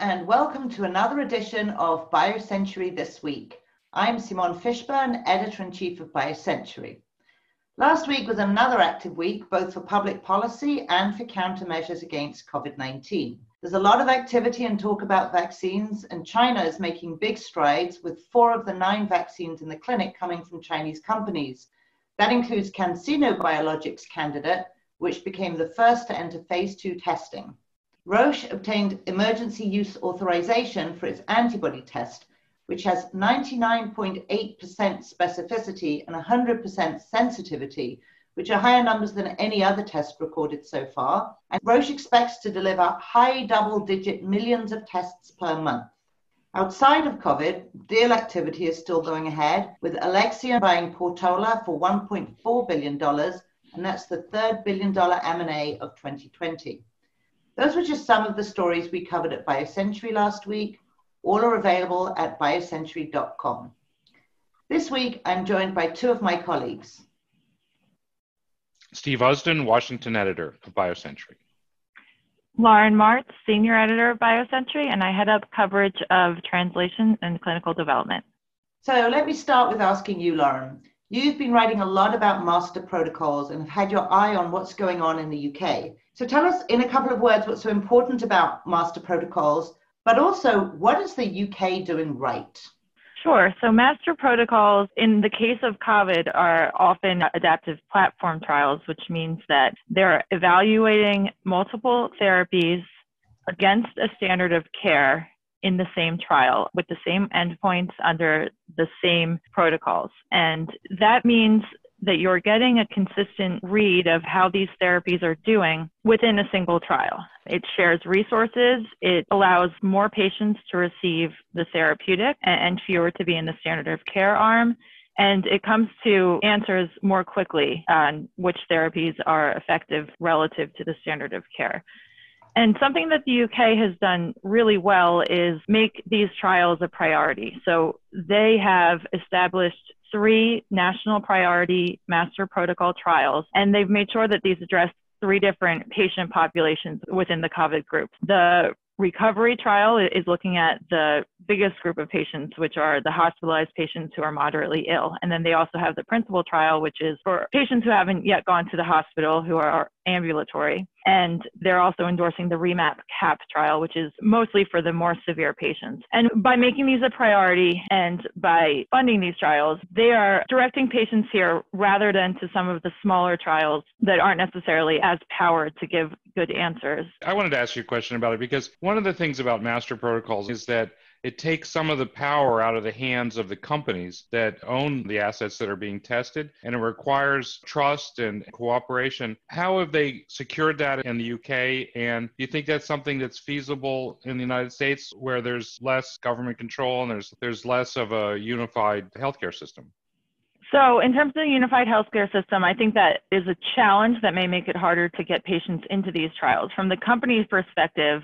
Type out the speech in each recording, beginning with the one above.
and welcome to another edition of BioCentury This Week. I'm Simone Fishburne, Editor in Chief of BioCentury. Last week was another active week, both for public policy and for countermeasures against COVID 19. There's a lot of activity and talk about vaccines, and China is making big strides with four of the nine vaccines in the clinic coming from Chinese companies. That includes CanSino Biologics candidate, which became the first to enter phase two testing. Roche obtained emergency use authorization for its antibody test, which has 99.8% specificity and 100% sensitivity, which are higher numbers than any other test recorded so far. And Roche expects to deliver high double digit millions of tests per month. Outside of COVID, deal activity is still going ahead, with Alexion buying Portola for $1.4 billion, and that's the third billion dollar M&A of 2020. Those were just some of the stories we covered at BioCentury last week. All are available at biocentury.com. This week, I'm joined by two of my colleagues. Steve Usdin, Washington editor of BioCentury. Lauren Martz, senior editor of BioCentury, and I head up coverage of translation and clinical development. So let me start with asking you, Lauren. You've been writing a lot about master protocols and have had your eye on what's going on in the UK. So tell us in a couple of words what's so important about master protocols but also what is the UK doing right? Sure. So, master protocols in the case of COVID are often adaptive platform trials, which means that they're evaluating multiple therapies against a standard of care in the same trial with the same endpoints under the same protocols. And that means that you're getting a consistent read of how these therapies are doing within a single trial. It shares resources, it allows more patients to receive the therapeutic and fewer to be in the standard of care arm. And it comes to answers more quickly on which therapies are effective relative to the standard of care. And something that the UK has done really well is make these trials a priority. So they have established three national priority master protocol trials, and they've made sure that these address three different patient populations within the COVID group. The recovery trial is looking at the biggest group of patients, which are the hospitalized patients who are moderately ill. And then they also have the PRINCIPLE trial, which is for patients who haven't yet gone to the hospital who are ambulatory. And they're also endorsing the REMAP CAP trial, which is mostly for the more severe patients. And by making these a priority and by funding these trials, they are directing patients here rather than to some of the smaller trials that aren't necessarily as powered to give good answers. I wanted to ask you a question about it because one of the things about master protocols is that it takes some of the power out of the hands of the companies that own the assets that are being tested and it requires trust and cooperation. How have they secured that in the UK? And do you think that's something that's feasible in the United States where there's less government control and there's there's less of a unified healthcare system? So, in terms of the unified healthcare system, I think that is a challenge that may make it harder to get patients into these trials. From the company's perspective,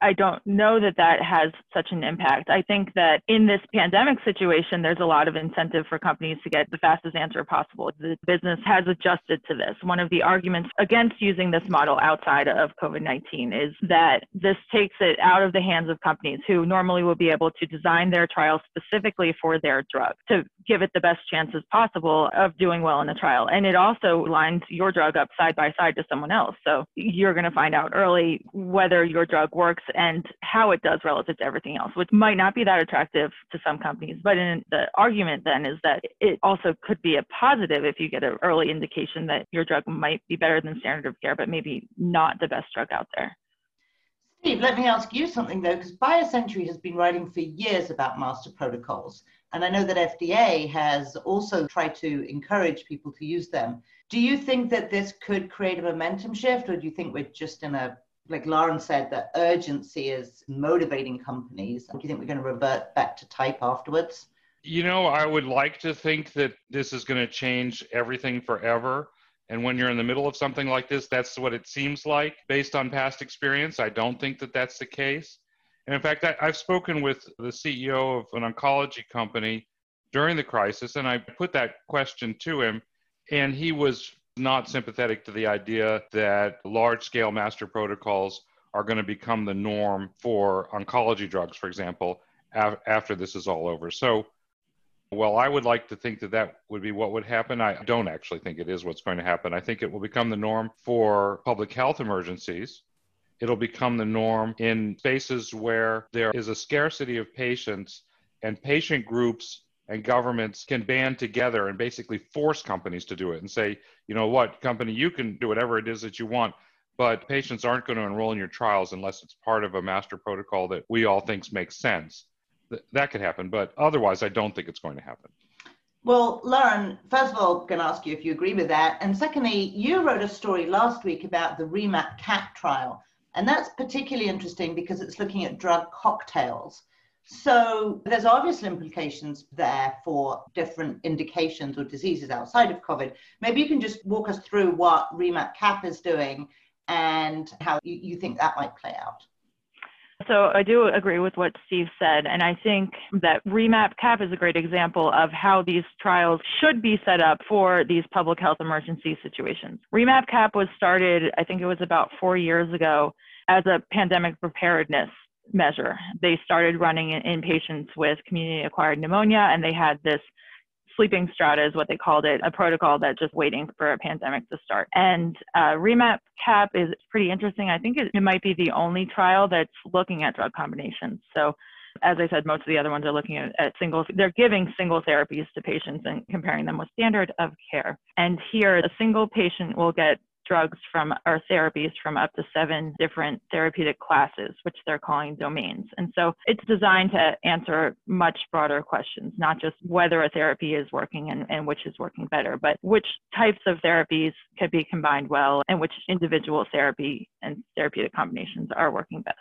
I don't know that that has such an impact. I think that in this pandemic situation, there's a lot of incentive for companies to get the fastest answer possible. The business has adjusted to this. One of the arguments against using this model outside of COVID 19 is that this takes it out of the hands of companies who normally will be able to design their trial specifically for their drug to give it the best chances possible of doing well in the trial. And it also lines your drug up side by side to someone else. So you're going to find out early whether your drug works works and how it does relative to everything else, which might not be that attractive to some companies. But in the argument then is that it also could be a positive if you get an early indication that your drug might be better than standard of care, but maybe not the best drug out there. Steve, let me ask you something though, because BioCentury has been writing for years about master protocols. And I know that FDA has also tried to encourage people to use them. Do you think that this could create a momentum shift, or do you think we're just in a like Lauren said, that urgency is motivating companies. Do you think we're going to revert back to type afterwards? You know, I would like to think that this is going to change everything forever. And when you're in the middle of something like this, that's what it seems like based on past experience. I don't think that that's the case. And in fact, I, have spoken with the CEO of an oncology company during the crisis, and I put that question to him, and he was not sympathetic to the idea that large scale master protocols are going to become the norm for oncology drugs, for example, af- after this is all over. So, well, I would like to think that that would be what would happen. I don't actually think it is what's going to happen. I think it will become the norm for public health emergencies. It'll become the norm in spaces where there is a scarcity of patients and patient groups and governments can band together and basically force companies to do it and say, you know what, company, you can do whatever it is that you want, but patients aren't going to enroll in your trials unless it's part of a master protocol that we all think makes sense. Th- that could happen, but otherwise, I don't think it's going to happen. Well, Lauren, first of all, I'm going to ask you if you agree with that. And secondly, you wrote a story last week about the REMAP CAP trial. And that's particularly interesting because it's looking at drug cocktails. So there's obvious implications there for different indications or diseases outside of COVID. Maybe you can just walk us through what REMAP CAP is doing and how you, think that might play out. So I do agree with what Steve said, and I think that REMAP CAP is a great example of how these trials should be set up for these public health emergency situations. REMAP CAP was started, I think it was about four years ago, as a pandemic preparedness measure. They started running in patients with community acquired pneumonia, and they had this sleeping strata is what they called it, a protocol that just waiting for a pandemic to start. And uh, REMAP CAP is pretty interesting. I think it, it might be the only trial that's looking at drug combinations. So as I said, most of the other ones are looking at, at single, they're giving single therapies to patients and comparing them with standard of care. And here, a single patient will get drugs from or therapies from up to seven different therapeutic classes, which they're calling domains. And so it's designed to answer much broader questions, not just whether a therapy is working and, and which is working better, but which types of therapies could be combined well and which individual therapy and therapeutic combinations are working best.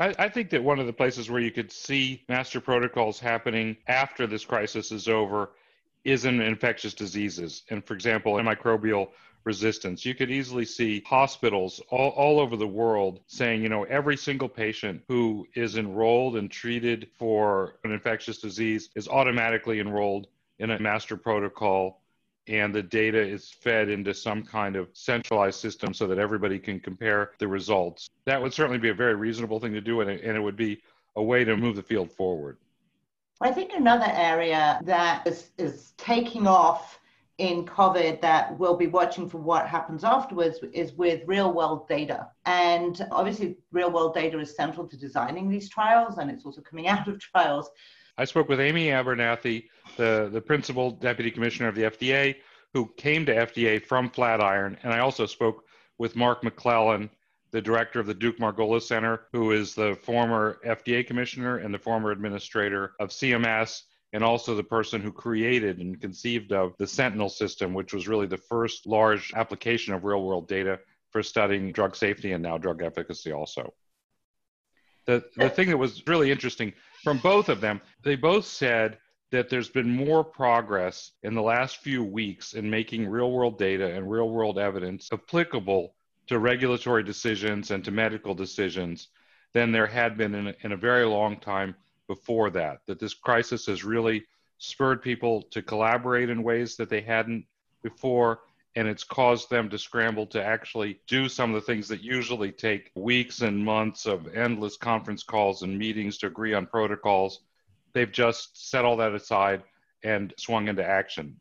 I, think that one of the places where you could see master protocols happening after this crisis is over is in infectious diseases. And for example, antimicrobial resistance. You could easily see hospitals all, all over the world saying, you know, every single patient who is enrolled and treated for an infectious disease is automatically enrolled in a master protocol and the data is fed into some kind of centralized system so that everybody can compare the results. That would certainly be a very reasonable thing to do, and it, would be a way to move the field forward. I think another area that is, is taking off in COVID that we'll be watching for what happens afterwards is with real world data. And obviously, real world data is central to designing these trials, and it's also coming out of trials. I spoke with Amy Abernethy, the, the principal deputy commissioner of the FDA, who came to FDA from Flatiron. And I also spoke with Mark McClellan, the director of the Duke Margolis Center, who is the former FDA commissioner and the former administrator of CMS and also the person who created and conceived of the Sentinel system, which was really the first large application of real world data for studying drug safety and now drug efficacy also. The, the thing that was really interesting from both of them, they both said that there's been more progress in the last few weeks in making real world data and real world evidence applicable to regulatory decisions and to medical decisions than there had been in a, in a very long time before that, that this crisis has really spurred people to collaborate in ways that they hadn't before. And it's caused them to scramble to actually do some of the things that usually take weeks and months of endless conference calls and meetings to agree on protocols. They've just set all that aside and swung into action.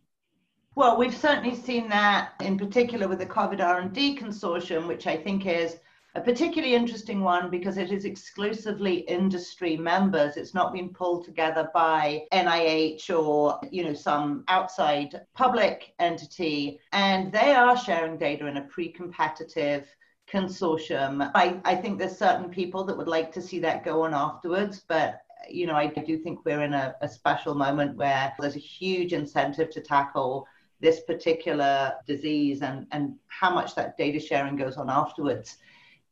Well, we've certainly seen that in particular with the COVID R&D consortium, which I think is a particularly interesting one because it is exclusively industry members. It's not been pulled together by NIH or you know some outside public entity, and they are sharing data in a pre-competitive consortium. I, I think there's certain people that would like to see that go on afterwards, but you know, I do think we're in a, a special moment where there's a huge incentive to tackle this particular disease and, and how much that data sharing goes on afterwards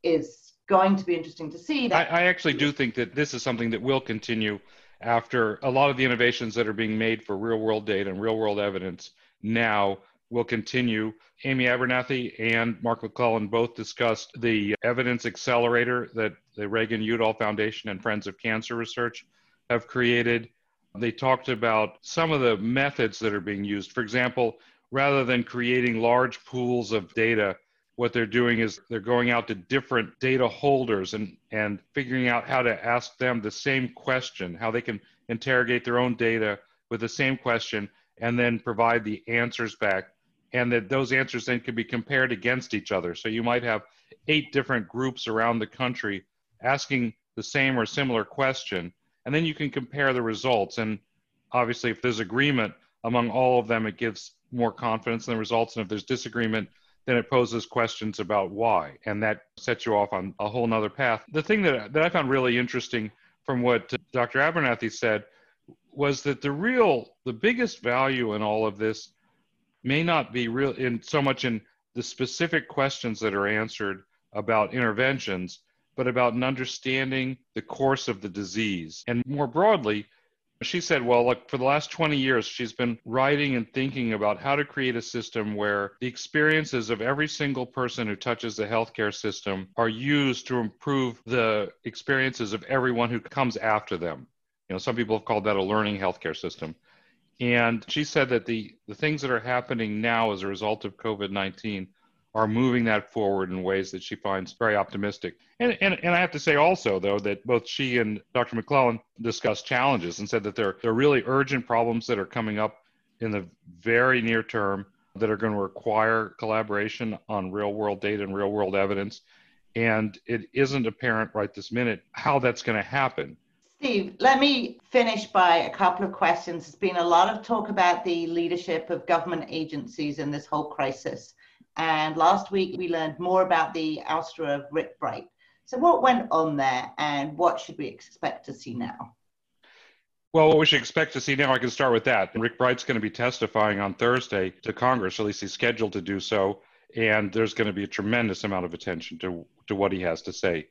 is going to be interesting to see. That- I, I actually do think that this is something that will continue after a lot of the innovations that are being made for real world data and real world evidence now will continue. Amy Abernethy and Mark McClellan both discussed the evidence accelerator that the Reagan Udall Foundation and Friends of Cancer Research have created. They talked about some of the methods that are being used. For example, rather than creating large pools of data what they're doing is they're going out to different data holders and, and figuring out how to ask them the same question, how they can interrogate their own data with the same question and then provide the answers back. And that those answers then can be compared against each other. So you might have eight different groups around the country asking the same or similar question, and then you can compare the results. And obviously, if there's agreement among all of them, it gives more confidence in the results. And if there's disagreement, then it poses questions about why, and that sets you off on a whole nother path. The thing that, that I found really interesting from what uh, Dr. Abernethy said was that the real, the biggest value in all of this may not be real in so much in the specific questions that are answered about interventions, but about an understanding the course of the disease. And more broadly, she said, well, look, for the last 20 years, she's been writing and thinking about how to create a system where the experiences of every single person who touches the healthcare system are used to improve the experiences of everyone who comes after them. You know, some people have called that a learning healthcare system. And she said that the, the things that are happening now as a result of COVID 19 are moving that forward in ways that she finds very optimistic. And, and, and I have to say also, though, that both she and Dr. McClellan discussed challenges and said that there, there are really urgent problems that are coming up in the very near term that are going to require collaboration on real world data and real world evidence. And it isn't apparent right this minute how that's going to happen. Steve, let me finish by a couple of questions. There's been a lot of talk about the leadership of government agencies in this whole crisis. And last week we learned more about the ouster of Rick Bright. So, what went on there and what should we expect to see now? Well, what we should expect to see now, I can start with that. Rick Bright's going to be testifying on Thursday to Congress, at least he's scheduled to do so. And there's going to be a tremendous amount of attention to, to what he has to say.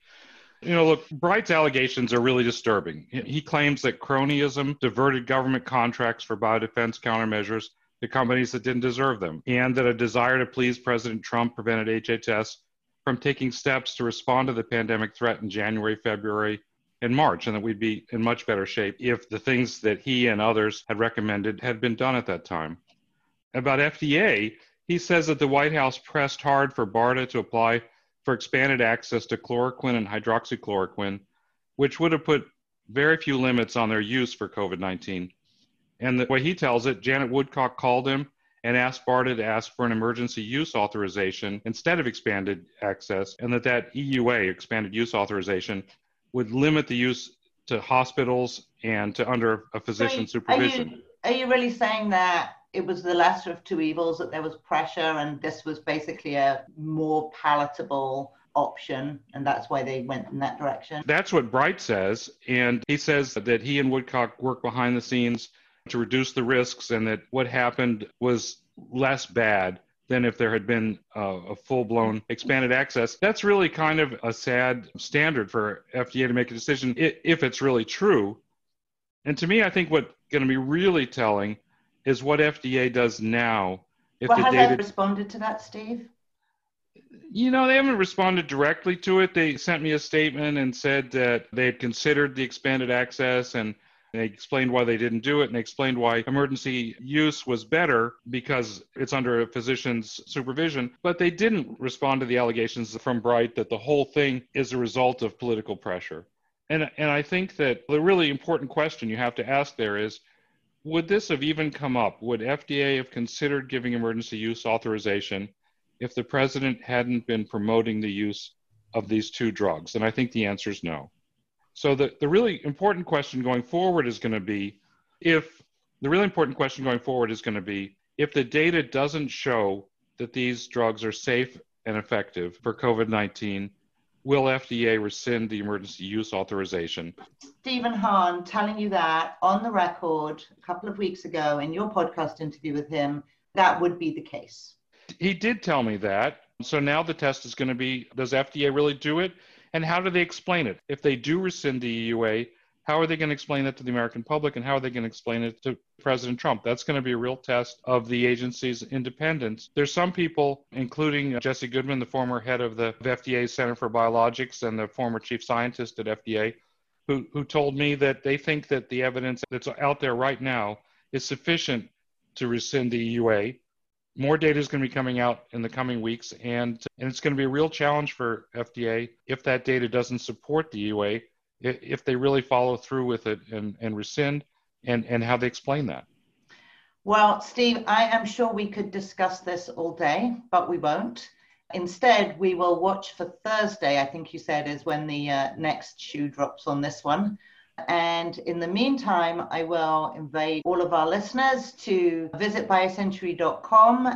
You know, look, Bright's allegations are really disturbing. He claims that cronyism diverted government contracts for biodefense countermeasures to companies that didn't deserve them, and that a desire to please President Trump prevented HHS from taking steps to respond to the pandemic threat in January, February, and March, and that we'd be in much better shape if the things that he and others had recommended had been done at that time. About FDA, he says that the White House pressed hard for BARDA to apply for expanded access to chloroquine and hydroxychloroquine, which would have put very few limits on their use for COVID 19. And the way he tells it, Janet Woodcock called him and asked BARDA to ask for an emergency use authorization instead of expanded access, and that that EUA, expanded use authorization, would limit the use to hospitals and to under a physician so supervision. Are you, are you really saying that it was the lesser of two evils, that there was pressure and this was basically a more palatable option, and that's why they went in that direction? That's what Bright says. And he says that he and Woodcock work behind the scenes to reduce the risks and that what happened was less bad than if there had been uh, a full blown expanded access. That's really kind of a sad standard for FDA to make a decision if it's really true. And to me, I think what's going to be really telling is what FDA does now. If well, the data... they responded to that, Steve? You know, they haven't responded directly to it. They sent me a statement and said that they had considered the expanded access and they explained why they didn't do it, and they explained why emergency use was better because it's under a physician's supervision. But they didn't respond to the allegations from Bright that the whole thing is a result of political pressure. And, and I think that the really important question you have to ask there is would this have even come up? Would FDA have considered giving emergency use authorization if the president hadn't been promoting the use of these two drugs? And I think the answer is no. So the, the really important question going forward is going to be if the really important question going forward is going to be if the data doesn't show that these drugs are safe and effective for COVID 19, will FDA rescind the emergency use authorization? Stephen Hahn telling you that on the record a couple of weeks ago in your podcast interview with him, that would be the case. He did tell me that. So now the test is going to be does FDA really do it? And how do they explain it? If they do rescind the EUA, how are they going to explain that to the American public and how are they going to explain it to President Trump? That's going to be a real test of the agency's independence. There's some people, including uh, Jesse Goodman, the former head of the FDA Center for Biologics and the former chief scientist at FDA, who, who told me that they think that the evidence that's out there right now is sufficient to rescind the EUA more data is going to be coming out in the coming weeks, and, and it's going to be a real challenge for FDA if that data doesn't support the EUA, if they really follow through with it and, and rescind, and, and how they explain that. Well, Steve, I am sure we could discuss this all day, but we won't. Instead, we will watch for Thursday, I think you said, is when the uh, next shoe drops on this one. And in the meantime, I will invite all of our listeners to visit biocentury.com